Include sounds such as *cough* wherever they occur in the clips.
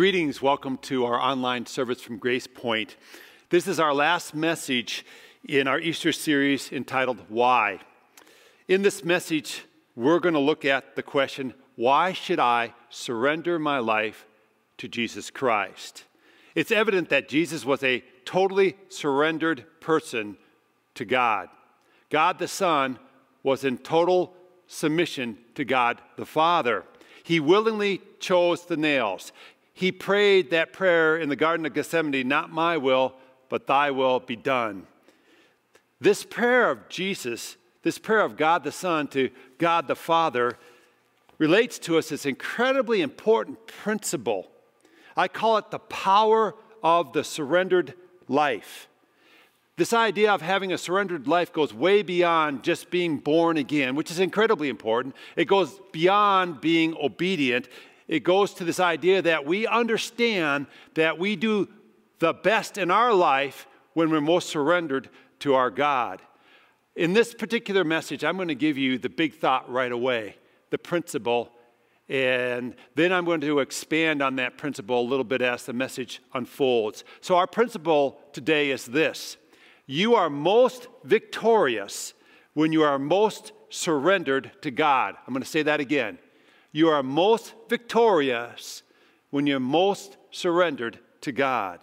Greetings, welcome to our online service from Grace Point. This is our last message in our Easter series entitled Why. In this message, we're going to look at the question why should I surrender my life to Jesus Christ? It's evident that Jesus was a totally surrendered person to God. God the Son was in total submission to God the Father. He willingly chose the nails he prayed that prayer in the Garden of Gethsemane Not my will, but thy will be done. This prayer of Jesus, this prayer of God the Son to God the Father, relates to us this incredibly important principle. I call it the power of the surrendered life. This idea of having a surrendered life goes way beyond just being born again, which is incredibly important. It goes beyond being obedient it goes to this idea that we understand that we do the best in our life when we're most surrendered to our God. In this particular message, I'm going to give you the big thought right away, the principle, and then I'm going to expand on that principle a little bit as the message unfolds. So, our principle today is this you are most victorious when you are most surrendered to God. I'm going to say that again. You are most victorious when you're most surrendered to God.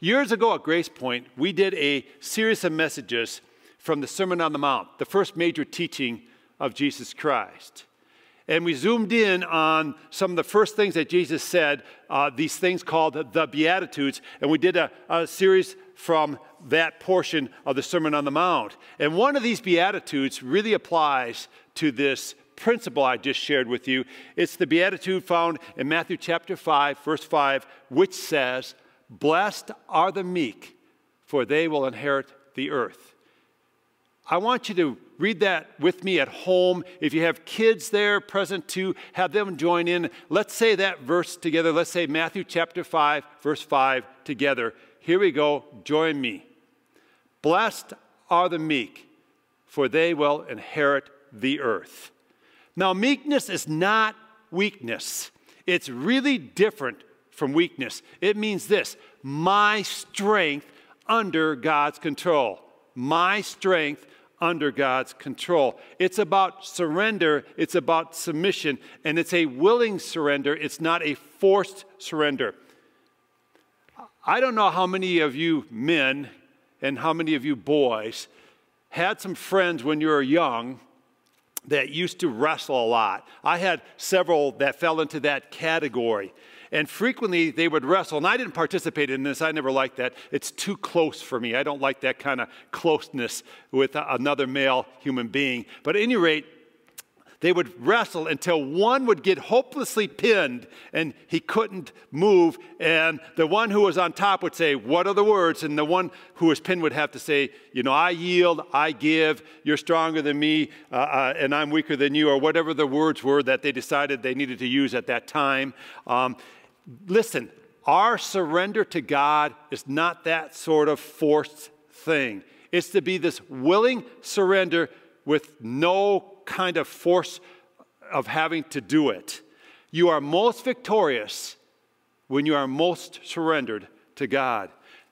Years ago at Grace Point, we did a series of messages from the Sermon on the Mount, the first major teaching of Jesus Christ. And we zoomed in on some of the first things that Jesus said, uh, these things called the Beatitudes, and we did a, a series from that portion of the Sermon on the Mount. And one of these Beatitudes really applies to this principle I just shared with you. It's the beatitude found in Matthew chapter 5, verse 5, which says, Blessed are the meek, for they will inherit the earth. I want you to read that with me at home. If you have kids there present to have them join in. Let's say that verse together. Let's say Matthew chapter 5, verse 5 together. Here we go. Join me. Blessed are the meek, for they will inherit the earth. Now, meekness is not weakness, it's really different from weakness. It means this my strength under God's control. My strength under God's control. It's about surrender, it's about submission, and it's a willing surrender, it's not a forced surrender. I don't know how many of you men and how many of you boys had some friends when you were young that used to wrestle a lot. I had several that fell into that category. And frequently they would wrestle, and I didn't participate in this. I never liked that. It's too close for me. I don't like that kind of closeness with another male human being. But at any rate, they would wrestle until one would get hopelessly pinned and he couldn't move. And the one who was on top would say, What are the words? And the one who was pinned would have to say, You know, I yield, I give, you're stronger than me, uh, uh, and I'm weaker than you, or whatever the words were that they decided they needed to use at that time. Um, listen, our surrender to God is not that sort of forced thing. It's to be this willing surrender with no kind of force of having to do it. You are most victorious when you are most surrendered to God.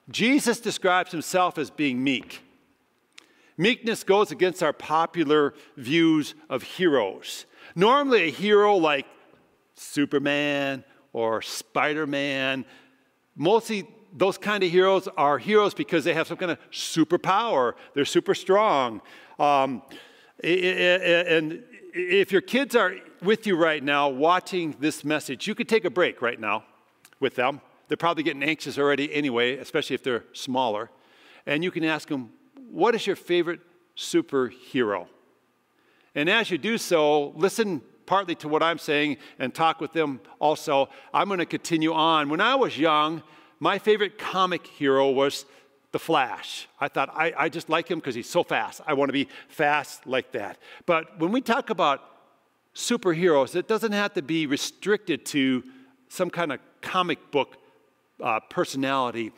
Jesus describes himself as being meek. Meekness goes against our popular views of heroes. Normally, a hero like Superman or Spider Man, mostly those kind of heroes are heroes because they have some kind of superpower. They're super strong. Um, and if your kids are with you right now watching this message, you could take a break right now with them. They're probably getting anxious already anyway, especially if they're smaller. And you can ask them, What is your favorite superhero? And as you do so, listen partly to what I'm saying and talk with them also. I'm going to continue on. When I was young, my favorite comic hero was the Flash. I thought, I, I just like him because he's so fast. I want to be fast like that. But when we talk about superheroes, it doesn't have to be restricted to some kind of comic book uh, personality.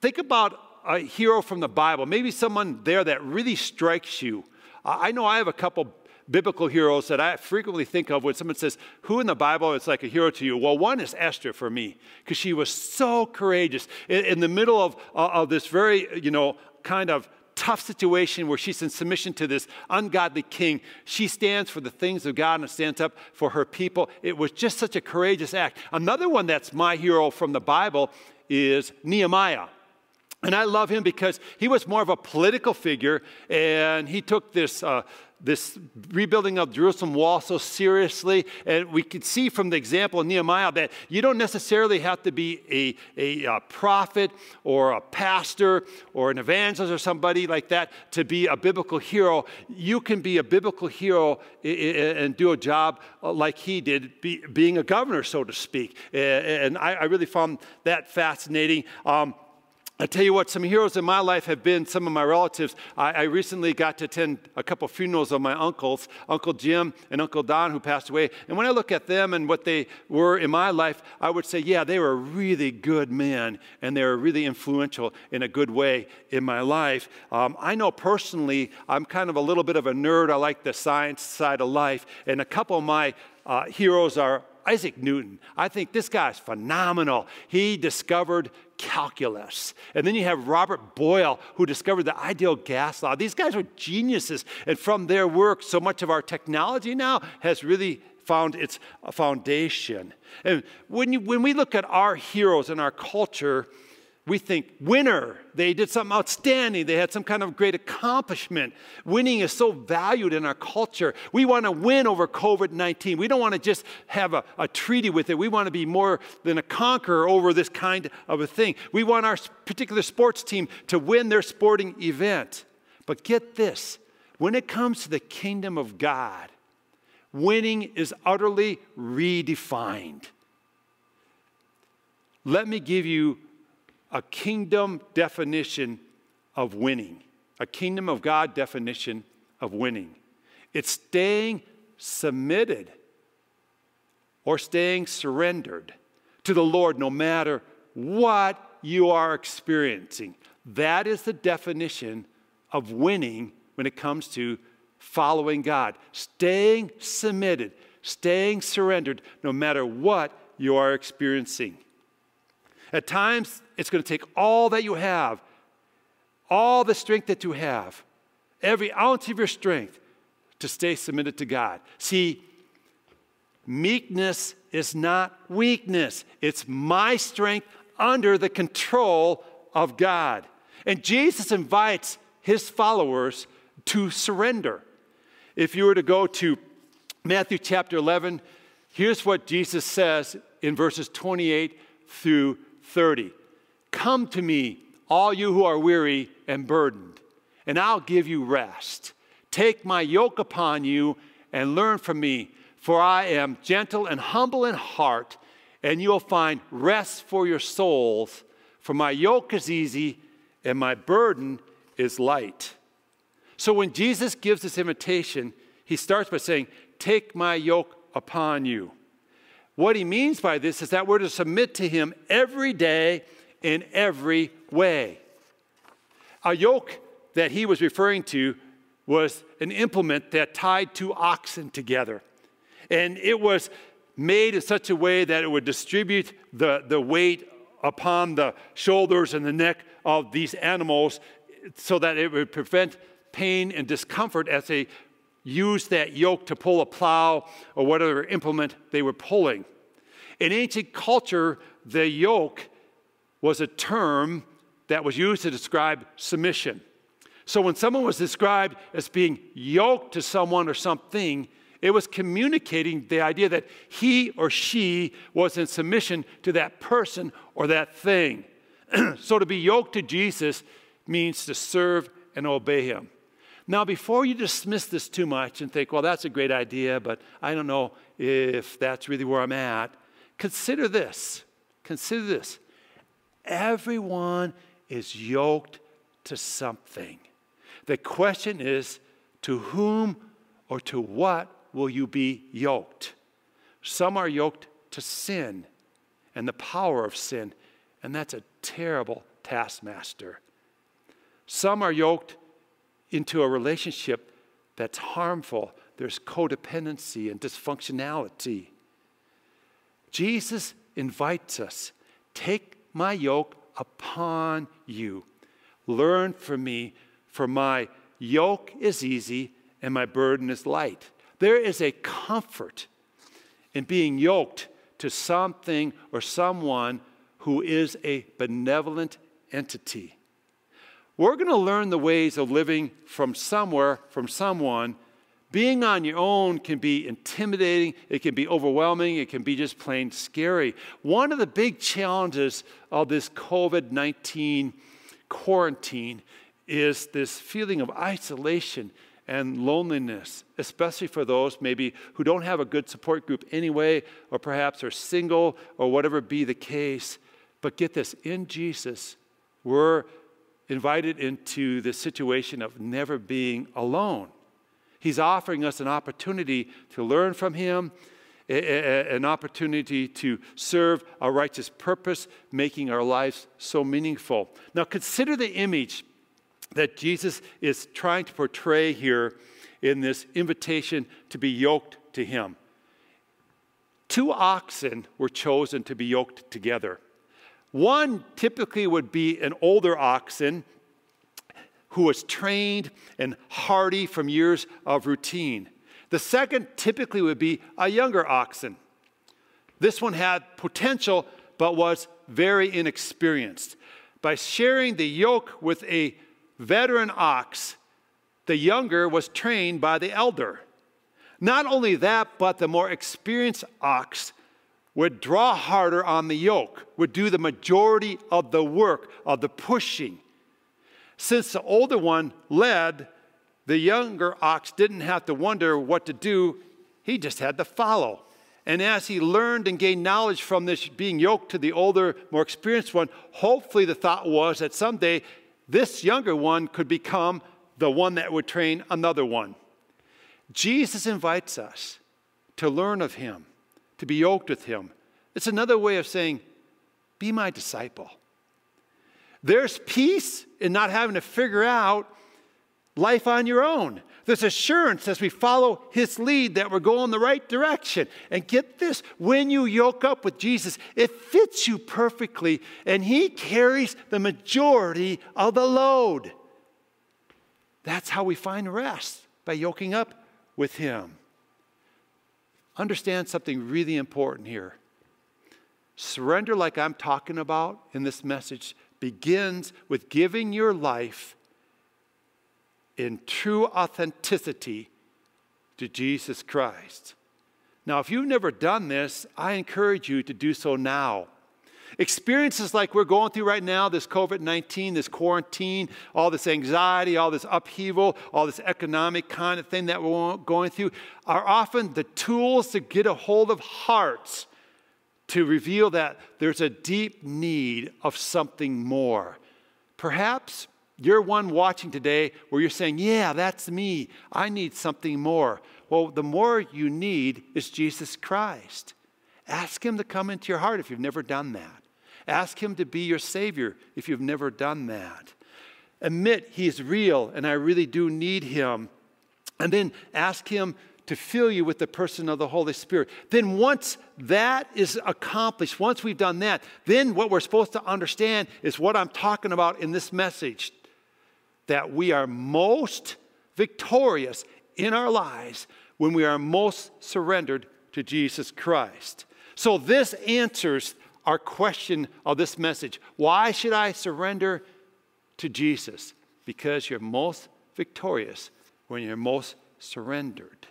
Think about a hero from the Bible, maybe someone there that really strikes you. I know I have a couple biblical heroes that I frequently think of when someone says, Who in the Bible is like a hero to you? Well, one is Esther for me, because she was so courageous in, in the middle of, uh, of this very, you know, kind of tough situation where she's in submission to this ungodly king. She stands for the things of God and stands up for her people. It was just such a courageous act. Another one that's my hero from the Bible is Nehemiah. And I love him because he was more of a political figure, and he took this, uh, this rebuilding of Jerusalem wall so seriously. And we could see from the example of Nehemiah that you don't necessarily have to be a, a, a prophet or a pastor or an evangelist or somebody like that to be a biblical hero. You can be a biblical hero and do a job like he did, be, being a governor, so to speak. And I, I really found that fascinating. Um, I tell you what, some heroes in my life have been some of my relatives. I, I, recently got to attend a couple funerals of my uncles, Uncle Jim and Uncle Don, who passed away. And when I look at them and what they were in my life, I would say, yeah, they were really good men and they were really influential in a good way in my life. Um, I know personally, I'm kind of a little bit of a nerd. I like the science side of life. And a couple of my uh, heroes are Isaac Newton. I think this guy's phenomenal. He discovered calculus. And then you have Robert Boyle, who discovered the ideal gas law. These guys were geniuses. And from their work, so much of our technology now has really found its uh, foundation. And when, you, when we look at our heroes in our culture, we think winner they did something outstanding they had some kind of great accomplishment. Winning is so valued in our culture. We want to win over covid-19 we don't want to just have a, a treaty with it. We want to be more than a conqueror over this kind of a thing. We want our particular sports team to win their sporting event. But get this when it comes to the kingdom of god winning is utterly redefined. Let me give you a kingdom definition of winning, a kingdom of God definition of winning. It's staying submitted or staying surrendered to the Lord no matter what you are experiencing. That is the definition of winning when it comes to following God. Staying submitted, staying surrendered no matter what you are experiencing. At times, it's going to take all that you have, all the strength that you have, every ounce of your strength to stay submitted to God. See, meekness is not weakness, it's my strength under the control of God. And Jesus invites his followers to surrender. If you were to go to Matthew chapter 11, here's what Jesus says in verses 28 through 30. Come to me, all you who are weary and burdened, and I'll give you rest. Take my yoke upon you and learn from me, for I am gentle and humble in heart, and you'll find rest for your souls. For my yoke is easy and my burden is light. So when Jesus gives this invitation, he starts by saying, Take my yoke upon you. What he means by this is that we're to submit to him every day in every way. A yoke that he was referring to was an implement that tied two oxen together. And it was made in such a way that it would distribute the, the weight upon the shoulders and the neck of these animals so that it would prevent pain and discomfort as they used that yoke to pull a plow or whatever implement they were pulling. In ancient culture, the yoke was a term that was used to describe submission. So when someone was described as being yoked to someone or something, it was communicating the idea that he or she was in submission to that person or that thing. *clears throat* so to be yoked to Jesus means to serve and obey him. Now, before you dismiss this too much and think, well, that's a great idea, but I don't know if that's really where I'm at, consider this. Consider this. Everyone is yoked to something. The question is to whom or to what will you be yoked? Some are yoked to sin and the power of sin, and that's a terrible taskmaster. Some are yoked into a relationship that's harmful. there's codependency and dysfunctionality. Jesus invites us take my yoke upon you. Learn from me, for my yoke is easy and my burden is light. There is a comfort in being yoked to something or someone who is a benevolent entity. We're going to learn the ways of living from somewhere, from someone. Being on your own can be intimidating, it can be overwhelming, it can be just plain scary. One of the big challenges of this COVID 19 quarantine is this feeling of isolation and loneliness, especially for those maybe who don't have a good support group anyway, or perhaps are single, or whatever be the case. But get this in Jesus, we're invited into the situation of never being alone. He's offering us an opportunity to learn from Him, an opportunity to serve a righteous purpose, making our lives so meaningful. Now, consider the image that Jesus is trying to portray here in this invitation to be yoked to him. Two oxen were chosen to be yoked together. One typically would be an older oxen who was trained and hardy from years of routine. The second typically would be a younger oxen. This one had potential but was very inexperienced. By sharing the yoke with a veteran ox, the younger was trained by the elder. Not only that, but the more experienced ox would draw harder on the yoke, would do the majority of the work, of the pushing. Since the older one led, the younger ox didn't have to wonder what to do, he just had to follow. And as he learned and gained knowledge from this being yoked to the older, more experienced one, hopefully the thought was that someday this younger one could become the one that would train another one. Jesus invites us to learn of him, to be yoked with him. It's another way of saying, Be my disciple. There's peace in not having to figure out life on your own. There's assurance as we follow his lead that we're going the right direction. And get this when you yoke up with Jesus, it fits you perfectly, and he carries the majority of the load. That's how we find rest by yoking up with him. Understand something really important here. Surrender, like I'm talking about in this message, begins with giving your life in true authenticity to Jesus Christ. Now, if you've never done this, I encourage you to do so now. Experiences like we're going through right now, this COVID 19, this quarantine, all this anxiety, all this upheaval, all this economic kind of thing that we're going through, are often the tools to get a hold of hearts to reveal that there's a deep need of something more. Perhaps you're one watching today where you're saying, Yeah, that's me. I need something more. Well, the more you need is Jesus Christ. Ask Him to come into your heart if you've never done that. Ask Him to be your Savior if you've never done that. Admit He's real and I really do need Him. And then ask Him to fill you with the person of the Holy Spirit. Then, once that is accomplished, once we've done that, then what we're supposed to understand is what I'm talking about in this message that we are most victorious in our lives when we are most surrendered to Jesus Christ. So, this answers our question of this message Why should I surrender to Jesus? Because you're most victorious when you're most surrendered.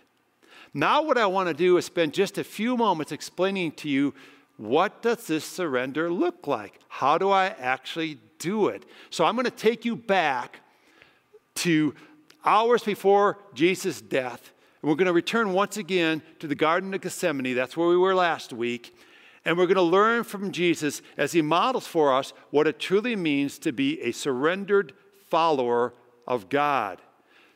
Now, what I want to do is spend just a few moments explaining to you what does this surrender look like? How do I actually do it? So, I'm going to take you back to hours before Jesus' death. And we're going to return once again to the Garden of Gethsemane. That's where we were last week. And we're going to learn from Jesus as he models for us what it truly means to be a surrendered follower of God.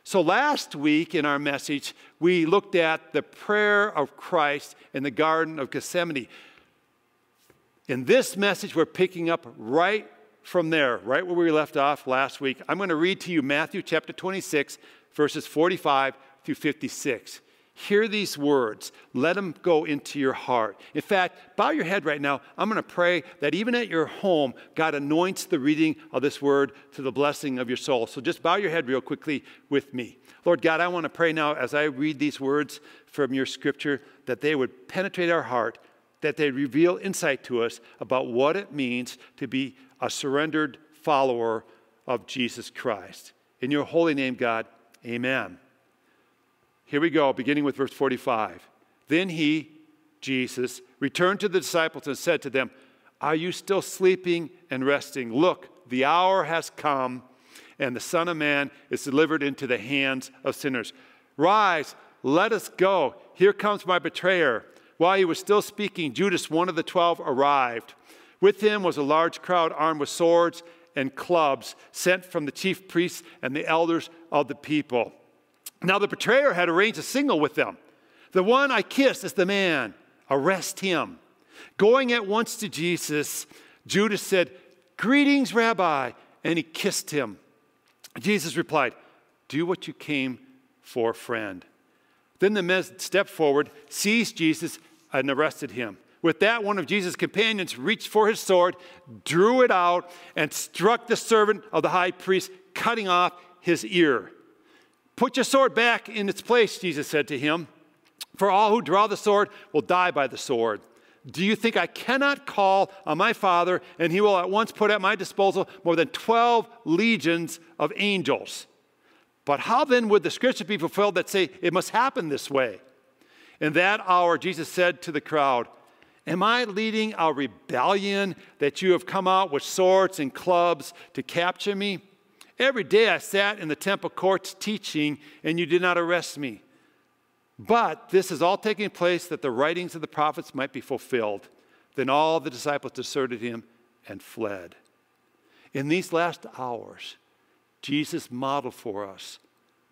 So, last week in our message, we looked at the prayer of Christ in the Garden of Gethsemane. In this message, we're picking up right from there, right where we left off last week, I'm going to read to you Matthew chapter 26, verses 45 through 56. Hear these words. Let them go into your heart. In fact, bow your head right now. I'm going to pray that even at your home, God anoints the reading of this word to the blessing of your soul. So just bow your head real quickly with me. Lord God, I want to pray now as I read these words from your scripture that they would penetrate our heart, that they reveal insight to us about what it means to be a surrendered follower of Jesus Christ. In your holy name, God, amen. Here we go, beginning with verse 45. Then he, Jesus, returned to the disciples and said to them, Are you still sleeping and resting? Look, the hour has come, and the Son of Man is delivered into the hands of sinners. Rise, let us go. Here comes my betrayer. While he was still speaking, Judas, one of the twelve, arrived. With him was a large crowd armed with swords and clubs, sent from the chief priests and the elders of the people. Now the betrayer had arranged a signal with them. The one I kissed is the man. Arrest him. Going at once to Jesus, Judas said, Greetings, Rabbi. And he kissed him. Jesus replied, Do what you came for, friend. Then the men stepped forward, seized Jesus, and arrested him. With that, one of Jesus' companions reached for his sword, drew it out, and struck the servant of the high priest, cutting off his ear. Put your sword back in its place, Jesus said to him. For all who draw the sword will die by the sword. Do you think I cannot call on my Father and he will at once put at my disposal more than 12 legions of angels? But how then would the scripture be fulfilled that say it must happen this way? In that hour, Jesus said to the crowd, Am I leading a rebellion that you have come out with swords and clubs to capture me? Every day I sat in the temple courts teaching, and you did not arrest me. But this is all taking place that the writings of the prophets might be fulfilled. Then all the disciples deserted him and fled. In these last hours, Jesus modeled for us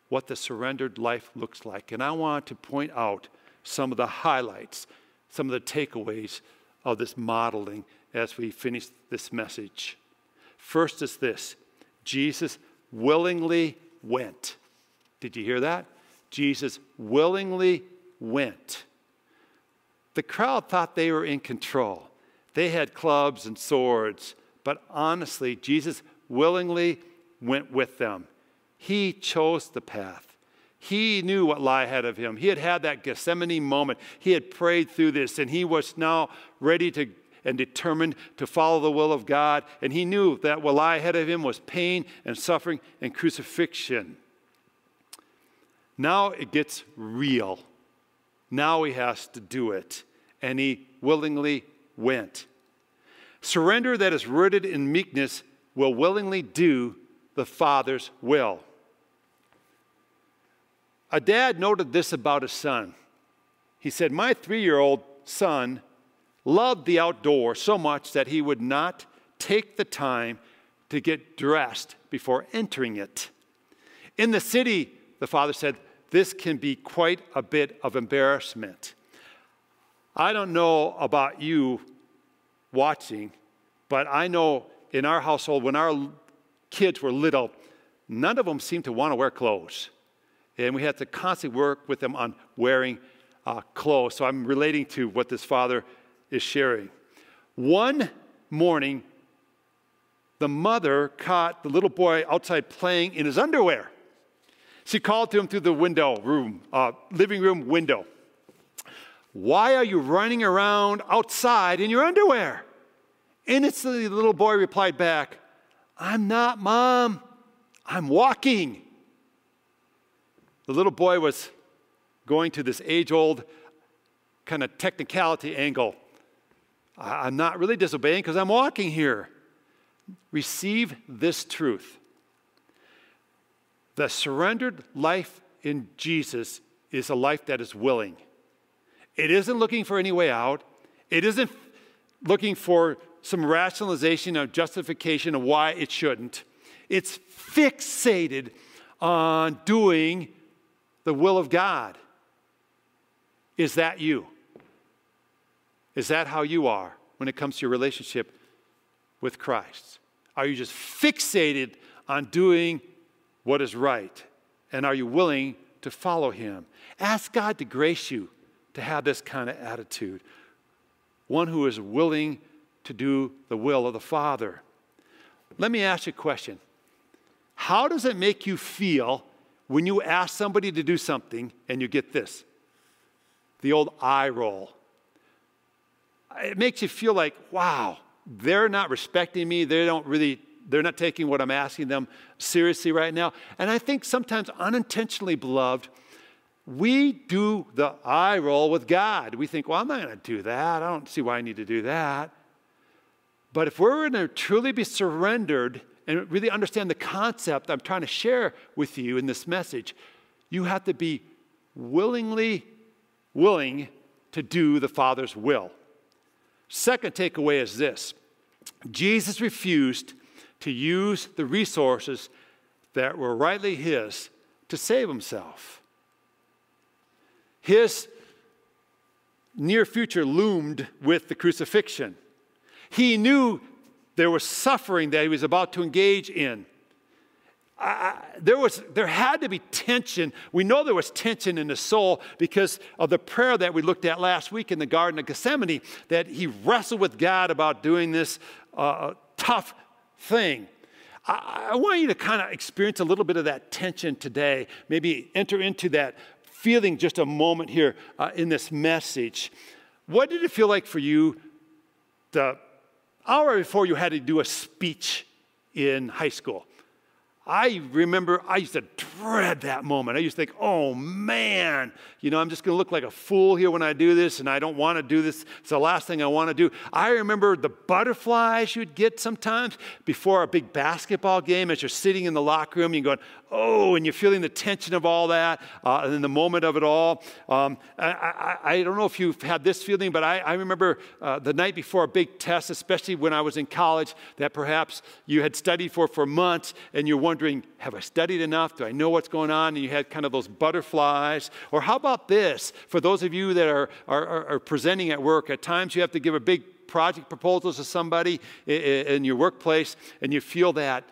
what the surrendered life looks like. And I want to point out some of the highlights, some of the takeaways of this modeling as we finish this message. First is this Jesus willingly went. Did you hear that? Jesus willingly went. The crowd thought they were in control. They had clubs and swords, but honestly, Jesus willingly went with them. He chose the path. He knew what lie ahead of him. He had had that Gethsemane moment. He had prayed through this, and he was now ready to and determined to follow the will of God. And he knew that what lay ahead of him was pain and suffering and crucifixion. Now it gets real. Now he has to do it. And he willingly went. Surrender that is rooted in meekness will willingly do the Father's will. A dad noted this about his son. He said, My three year old son loved the outdoors so much that he would not take the time to get dressed before entering it. In the city, the father said, this can be quite a bit of embarrassment. I don't know about you watching, but I know in our household, when our kids were little, none of them seemed to want to wear clothes. And we had to constantly work with them on wearing uh, clothes. So I'm relating to what this father is sharing. One morning, the mother caught the little boy outside playing in his underwear. She called to him through the window room, uh, living room window. Why are you running around outside in your underwear? Innocently, the little boy replied back, I'm not, Mom. I'm walking. The little boy was going to this age old kind of technicality angle. I'm not really disobeying because I'm walking here. Receive this truth. The surrendered life in Jesus is a life that is willing. It isn't looking for any way out. It isn't looking for some rationalization or justification of why it shouldn't. It's fixated on doing the will of God. Is that you? Is that how you are when it comes to your relationship with Christ? Are you just fixated on doing what is right? And are you willing to follow him. Ask God to grace you to have this kind of attitude. One who is willing to do the will of the Father. Let me ask you a question. How does it make you feel when you ask somebody to do something and you get this? The old eye roll. It makes you feel like, wow, they're not respecting me. They don't really, they're not taking what I'm asking them seriously right now. And I think sometimes unintentionally, beloved, we do the eye roll with God. We think, well, I'm not going to do that. I don't see why I need to do that. But if we're going to truly be surrendered and really understand the concept I'm trying to share with you in this message, you have to be willingly willing to do the Father's will. Second takeaway is this Jesus refused to use the resources that were rightly his to save himself. His near future loomed with the crucifixion. He knew there was suffering that he was about to engage in. I, there, was, there had to be tension. We know there was tension in the soul because of the prayer that we looked at last week in the Garden of Gethsemane, that he wrestled with God about doing this uh, tough thing. I, I want you to kind of experience a little bit of that tension today, maybe enter into that feeling just a moment here uh, in this message. What did it feel like for you the hour before you had to do a speech in high school? I remember I used to dread that moment. I used to think, oh man, you know, I'm just going to look like a fool here when I do this, and I don't want to do this. It's the last thing I want to do. I remember the butterflies you'd get sometimes before a big basketball game as you're sitting in the locker room, you're going, oh, and you're feeling the tension of all that uh, and then the moment of it all. Um, I, I, I, don't know if you've had this feeling, but I, I remember uh, the night before a big test, especially when I was in college, that perhaps you had studied for for months and you're wondering, have I studied enough? Do I know what's going on? And you had kind of those butterflies. Or how about this? For those of you that are, are, are presenting at work, at times you have to give a big project proposal to somebody in your workplace, and you feel that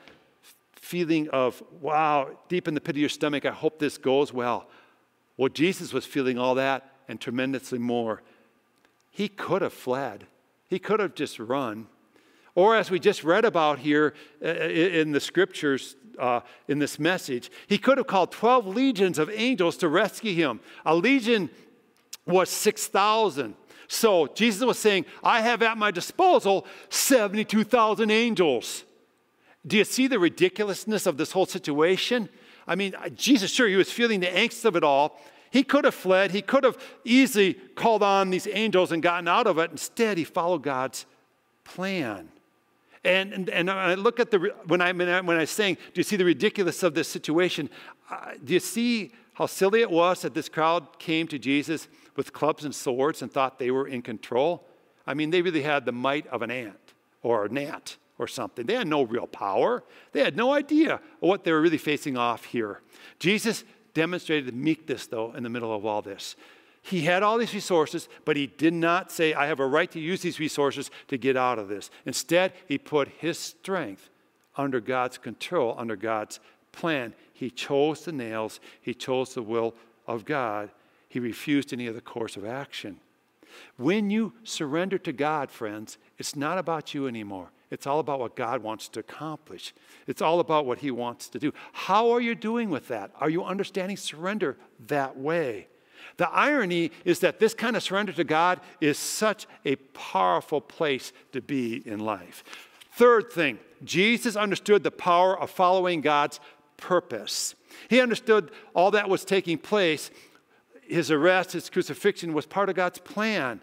feeling of, wow, deep in the pit of your stomach, I hope this goes well. Well, Jesus was feeling all that and tremendously more. He could have fled, he could have just run. Or, as we just read about here uh, in the scriptures, uh, in this message, he could have called 12 legions of angels to rescue him. A legion was 6,000. So Jesus was saying, I have at my disposal 72,000 angels. Do you see the ridiculousness of this whole situation? I mean, Jesus, sure, he was feeling the angst of it all. He could have fled. He could have easily called on these angels and gotten out of it. Instead, he followed God's plan. And, and, and I look at the, when, I, when, I, when I'm saying, do you see the ridiculous of this situation? Uh, do you see how silly it was that this crowd came to Jesus with clubs and swords and thought they were in control? I mean, they really had the might of an ant or a gnat or something. They had no real power. They had no idea what they were really facing off here. Jesus demonstrated meekness, though, in the middle of all this. He had all these resources, but he did not say, I have a right to use these resources to get out of this. Instead, he put his strength under God's control, under God's plan. He chose the nails, he chose the will of God. He refused any other course of action. When you surrender to God, friends, it's not about you anymore. It's all about what God wants to accomplish. It's all about what He wants to do. How are you doing with that? Are you understanding surrender that way? The irony is that this kind of surrender to God is such a powerful place to be in life. Third thing, Jesus understood the power of following God's purpose. He understood all that was taking place. His arrest, his crucifixion was part of God's plan.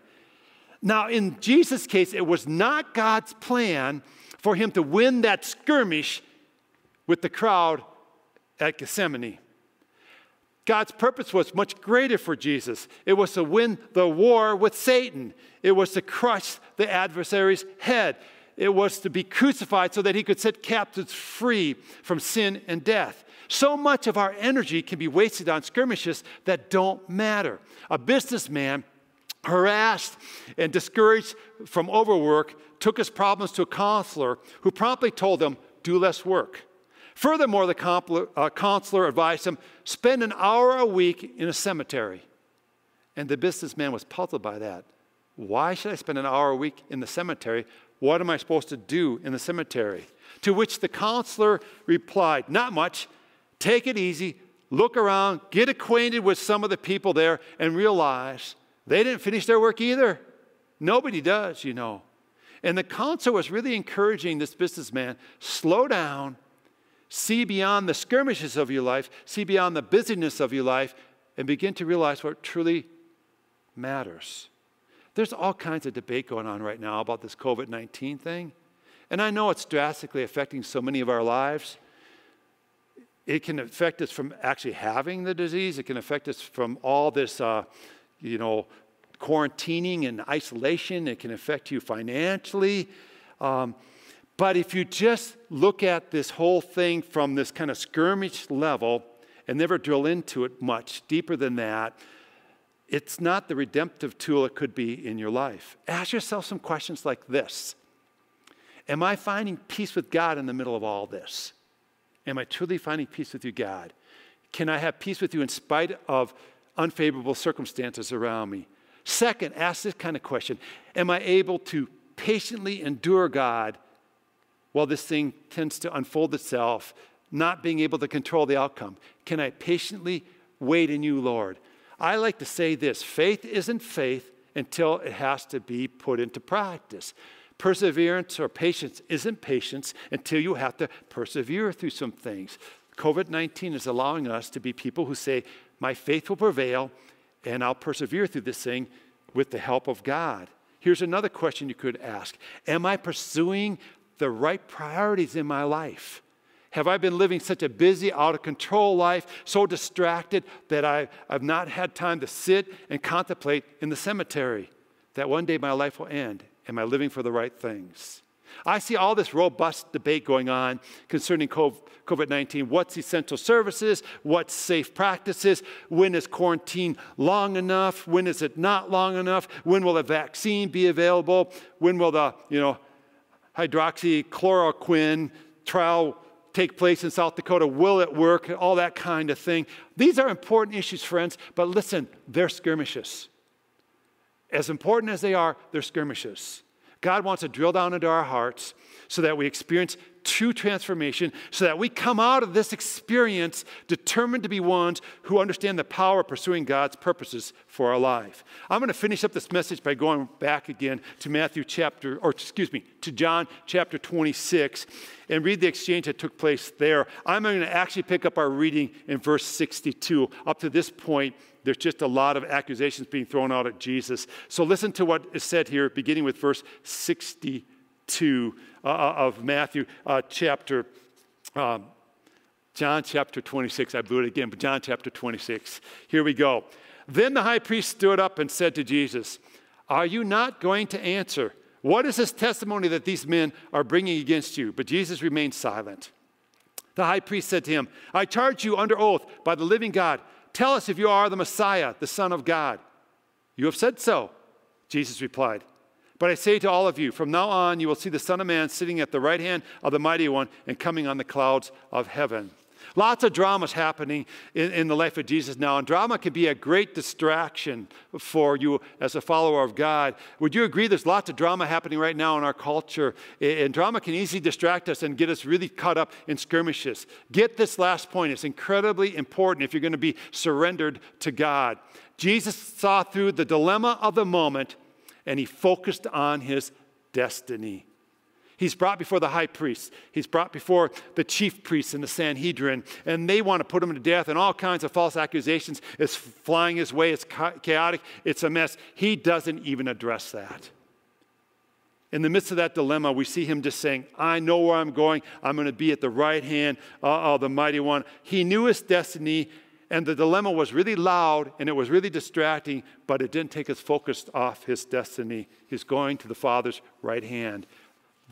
Now, in Jesus' case, it was not God's plan for him to win that skirmish with the crowd at Gethsemane. God's purpose was much greater for Jesus. It was to win the war with Satan, it was to crush the adversary's head, it was to be crucified so that he could set captives free from sin and death. So much of our energy can be wasted on skirmishes that don't matter. A businessman harassed and discouraged from overwork, took his problems to a counselor who promptly told him, Do less work. Furthermore, the uh, counselor advised him spend an hour a week in a cemetery. And the businessman was puzzled by that. Why should I spend an hour a week in the cemetery? What am I supposed to do in the cemetery? To which the counselor replied, Not much. Take it easy, look around, get acquainted with some of the people there, and realize they didn't finish their work either. Nobody does, you know. And the counselor was really encouraging this businessman slow down, see beyond the skirmishes of your life, see beyond the busyness of your life, and begin to realize what truly matters. There's all kinds of debate going on right now about this COVID 19 thing. And I know it's drastically affecting so many of our lives. It can affect us from actually having the disease. It can affect us from all this, uh, you know, quarantining and isolation. It can affect you financially. Um, but if you just look at this whole thing from this kind of skirmish level and never drill into it much deeper than that, it's not the redemptive tool it could be in your life. Ask yourself some questions like this Am I finding peace with God in the middle of all this? Am I truly finding peace with you, God? Can I have peace with you in spite of unfavorable circumstances around me? Second, ask this kind of question Am I able to patiently endure God while this thing tends to unfold itself, not being able to control the outcome? Can I patiently wait in you, Lord? I like to say this faith isn't faith until it has to be put into practice. Perseverance or patience isn't patience until you have to persevere through some things. COVID 19 is allowing us to be people who say, My faith will prevail and I'll persevere through this thing with the help of God. Here's another question you could ask Am I pursuing the right priorities in my life? Have I been living such a busy, out of control life, so distracted that I, have not had time to sit and contemplate in the cemetery that one day my life will end? Am I living for the right things? I see all this robust debate going on concerning COVID 19. What's essential services? What's safe practices? When is quarantine long enough? When is it not long enough? When will a vaccine be available? When will the, you know, hydroxychloroquine trial take place in South Dakota? Will it work? All that kind of thing. These are important issues, friends, but listen, they're skirmishes. As important as they are, they're skirmishes. God wants to drill down into our hearts so that we experience true transformation, so that we come out of this experience determined to be ones who understand the power of pursuing God's purposes for our life. I'm going to finish up this message by going back again to Matthew chapter, or excuse me, to John chapter 26 and read the exchange that took place there. I'm going to actually pick up our reading in verse 62. Up to this point, there's just a lot of accusations being thrown out at Jesus. So listen to what is said here, beginning with verse 62 uh, uh, of Matthew uh, chapter, um, John chapter 26. I blew it again, but John chapter 26. Here we go. Then the high priest stood up and said to Jesus, Are you not going to answer? What is this testimony that these men are bringing against you? But Jesus remained silent. The high priest said to him, I charge you under oath by the living God Tell us if you are the Messiah, the Son of God. You have said so, Jesus replied. But I say to all of you, from now on you will see the Son of Man sitting at the right hand of the Mighty One and coming on the clouds of heaven. Lots of dramas happening in, in, the life of Jesus now, and drama can be a great distraction for you as a follower of God. Would you agree there's lots of drama happening right now in our culture, and drama can easily distract us and get us really caught up in skirmishes? Get this last point, it's incredibly important if you're going to be surrendered to God. Jesus saw through the dilemma of the moment, and he focused on his destiny. He's brought before the high priest. He's brought before the chief priests in the Sanhedrin, and they want to put him to death, and all kinds of false accusations is flying his way. It's chaotic, it's a mess. He doesn't even address that. In the midst of that dilemma, we see him just saying, I know where I'm going. I'm going to be at the right hand uh, of the mighty one. He knew his destiny, and the dilemma was really loud and it was really distracting, but it didn't take his focus off his destiny. He's going to the Father's right hand.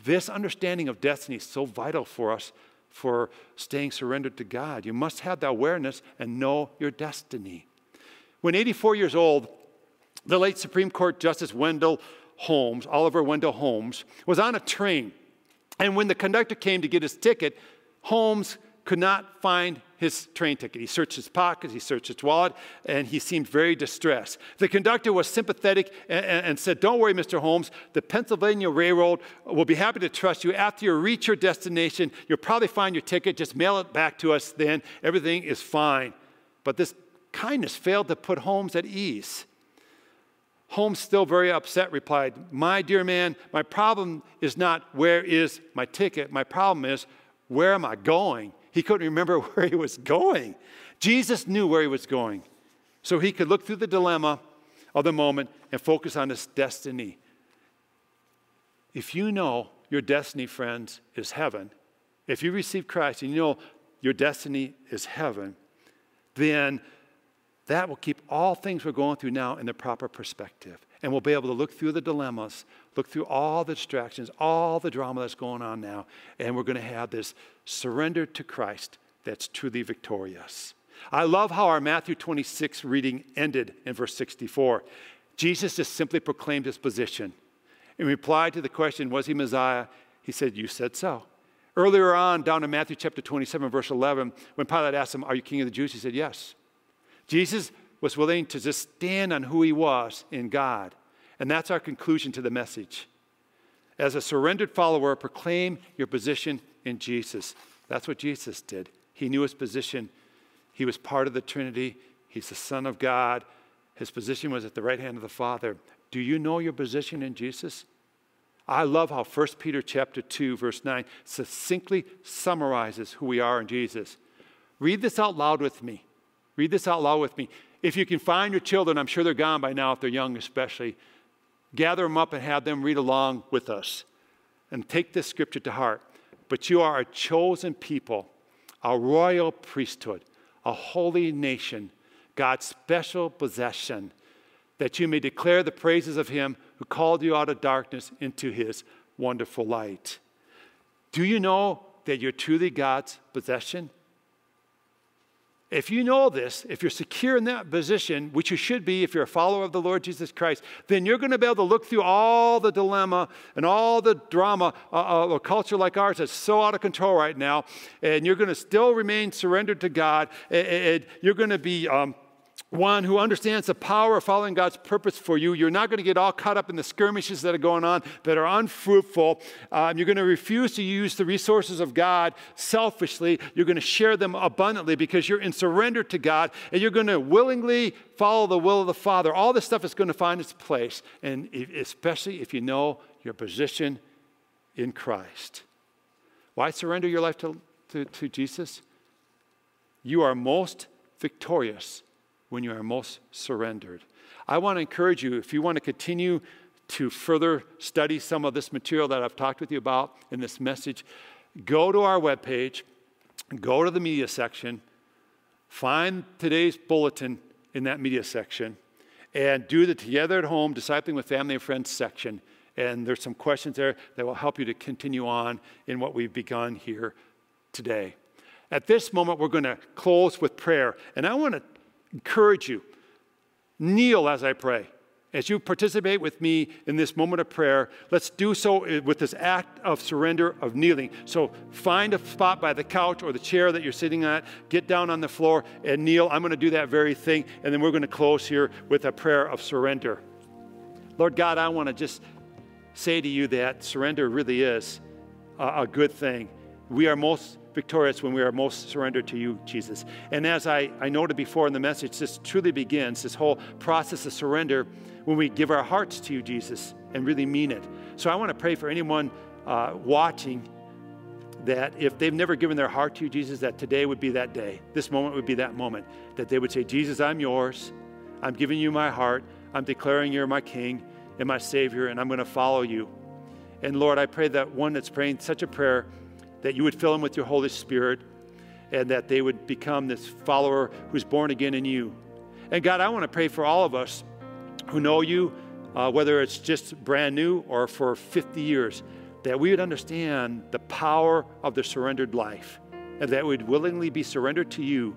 This understanding of destiny is so vital for us for staying surrendered to God. You must have that awareness and know your destiny. When 84 years old, the late Supreme Court Justice Wendell Holmes, Oliver Wendell Holmes, was on a train. And when the conductor came to get his ticket, Holmes could not find his train ticket. He searched his pockets, he searched his wallet, and he seemed very distressed. The conductor was sympathetic and, and, said, Don't worry, Mr. Holmes. The Pennsylvania Railroad will be happy to trust you. After you reach your destination, you'll probably find your ticket. Just mail it back to us then. Everything is fine. But this kindness failed to put Holmes at ease. Holmes, still very upset, replied, My dear man, my problem is not where is my ticket. My problem is where am I going? He couldn't remember *laughs* where he was going. Jesus knew where he was going. So he could look through the dilemma of the moment and focus on his destiny. If you know your destiny, friends, is heaven, if you receive Christ and you know your destiny is heaven, then that will keep all things we're going through now in the proper perspective. And we'll be able to look through the dilemmas, look through all the distractions, all the drama that's going on now, and we're going to have this surrender to Christ that's truly victorious. I love how our Matthew 26 reading ended in verse 64. Jesus just simply proclaimed his position. In reply to the question, was he Messiah? He said, You said so. Earlier on, down in Matthew chapter 27, verse 11, when Pilate asked him, Are you king of the Jews? He said, Yes. Jesus was willing to just stand on who he was in God. And that's our conclusion to the message. As a surrendered follower, proclaim your position in Jesus. That's what Jesus did. He knew his position. He was part of the Trinity, he's the Son of God. His position was at the right hand of the Father. Do you know your position in Jesus? I love how 1 Peter chapter 2 verse 9 succinctly summarizes who we are in Jesus. Read this out loud with me. Read this out loud with me. If you can find your children, I'm sure they're gone by now if they're young especially, gather them up and have them read along with us and take this scripture to heart. But you are a chosen people, a royal priesthood, a holy nation, God's special possession, that you may declare the praises of him who called you out of darkness into his wonderful light. Do you know that you're truly God's possession? If you know this, if you're secure in that position, which you should be if you're a follower of the Lord Jesus Christ, then you're going to be able to look through all the dilemma and all the drama of a culture like ours that's so out of control right now, and you're going to still remain surrendered to God, and you're going to be. Um, one who understands the power of following God's purpose for you. You're not going to get all caught up in the skirmishes that are going on that are unfruitful. Um, you're going to refuse to use the resources of God selfishly. You're going to share them abundantly because you're in surrender to God and you're going to willingly follow the will of the Father. All this stuff is going to find its place, and especially if you know your position in Christ. Why surrender your life to, to, to Jesus? You are most victorious when you are most surrendered. I want to encourage you, if you want to continue to further study some of this material that I've talked with you about in this message, go to our webpage, go to the media section, find today's bulletin in that media section, and do the Together at Home Discipling with Family and Friends section. And there's some questions there that will help you to continue on in what we've begun here today. At this moment, we're going to close with prayer. And I want to encourage you kneel as I pray. As you participate with me in this moment of prayer, let's do so with this act of surrender, of kneeling. So find a spot by the couch or the chair that you're sitting at, get down on the floor and kneel. I'm going to do that very thing, and then we're going to close here with a prayer of surrender. Lord God, I want to just say to you that surrender really is a, a good thing. We are most victorious when we are most surrendered to you, Jesus. And as I, I noted before in the message, this truly begins, this whole process of surrender, when we give our hearts to you, Jesus, and really mean it. So I want to pray for anyone uh, watching that if they've never given their heart to you, Jesus, that today would be that day. This moment would be that moment. That they would say, Jesus, I'm yours. I'm giving you my heart. I'm declaring you're my King and my Savior, and I'm going to follow you. And Lord, I pray that one that's praying such a prayer that you would fill them with your Holy Spirit, and that they would become this follower who's born again in you. And God, I want to pray for all of us who know you, uh, whether it's just brand new or for 50 years, that we would understand the power of the surrendered life, and that we'd willingly be surrendered to you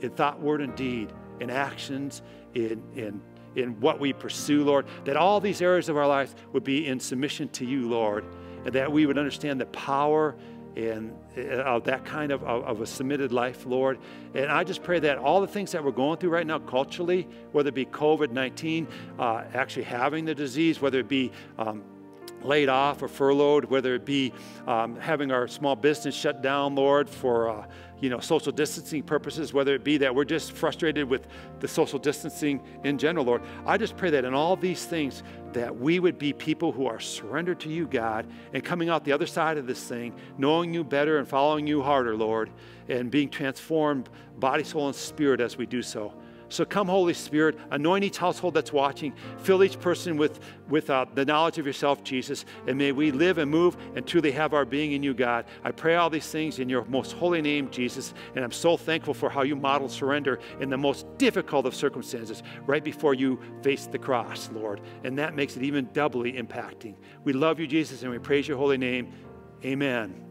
in thought, word, and deed, in actions, in, in, in what we pursue, Lord, that all these areas of our life would be in submission to you, Lord and that we would understand the power and uh, that kind of, of, of, a submitted life, Lord. And I just pray that all the things that we're going through right now culturally, whether it be COVID 19, uh, actually having the disease, whether it be um, laid off or furloughed, whether it be um, having our small business shut down, Lord, for uh, you know social distancing purposes, whether it be that we're just frustrated with the social distancing in general, Lord. I just pray that in all these things that we would be people who are surrendered to you, God, and coming out the other side of this thing, knowing you better and following you harder, Lord, and being transformed body, soul, and spirit as we do so. So come, Holy Spirit, anoint each household that's watching. Fill each person with, with uh, the knowledge of yourself, Jesus. And may we live and move and truly have our being in you, God. I pray all these things in your most holy name, Jesus. And I'm so thankful for how you model surrender in the most difficult of circumstances, right before you face the cross, Lord. And that makes it even doubly impacting. We love you, Jesus, and we praise your holy name. Amen.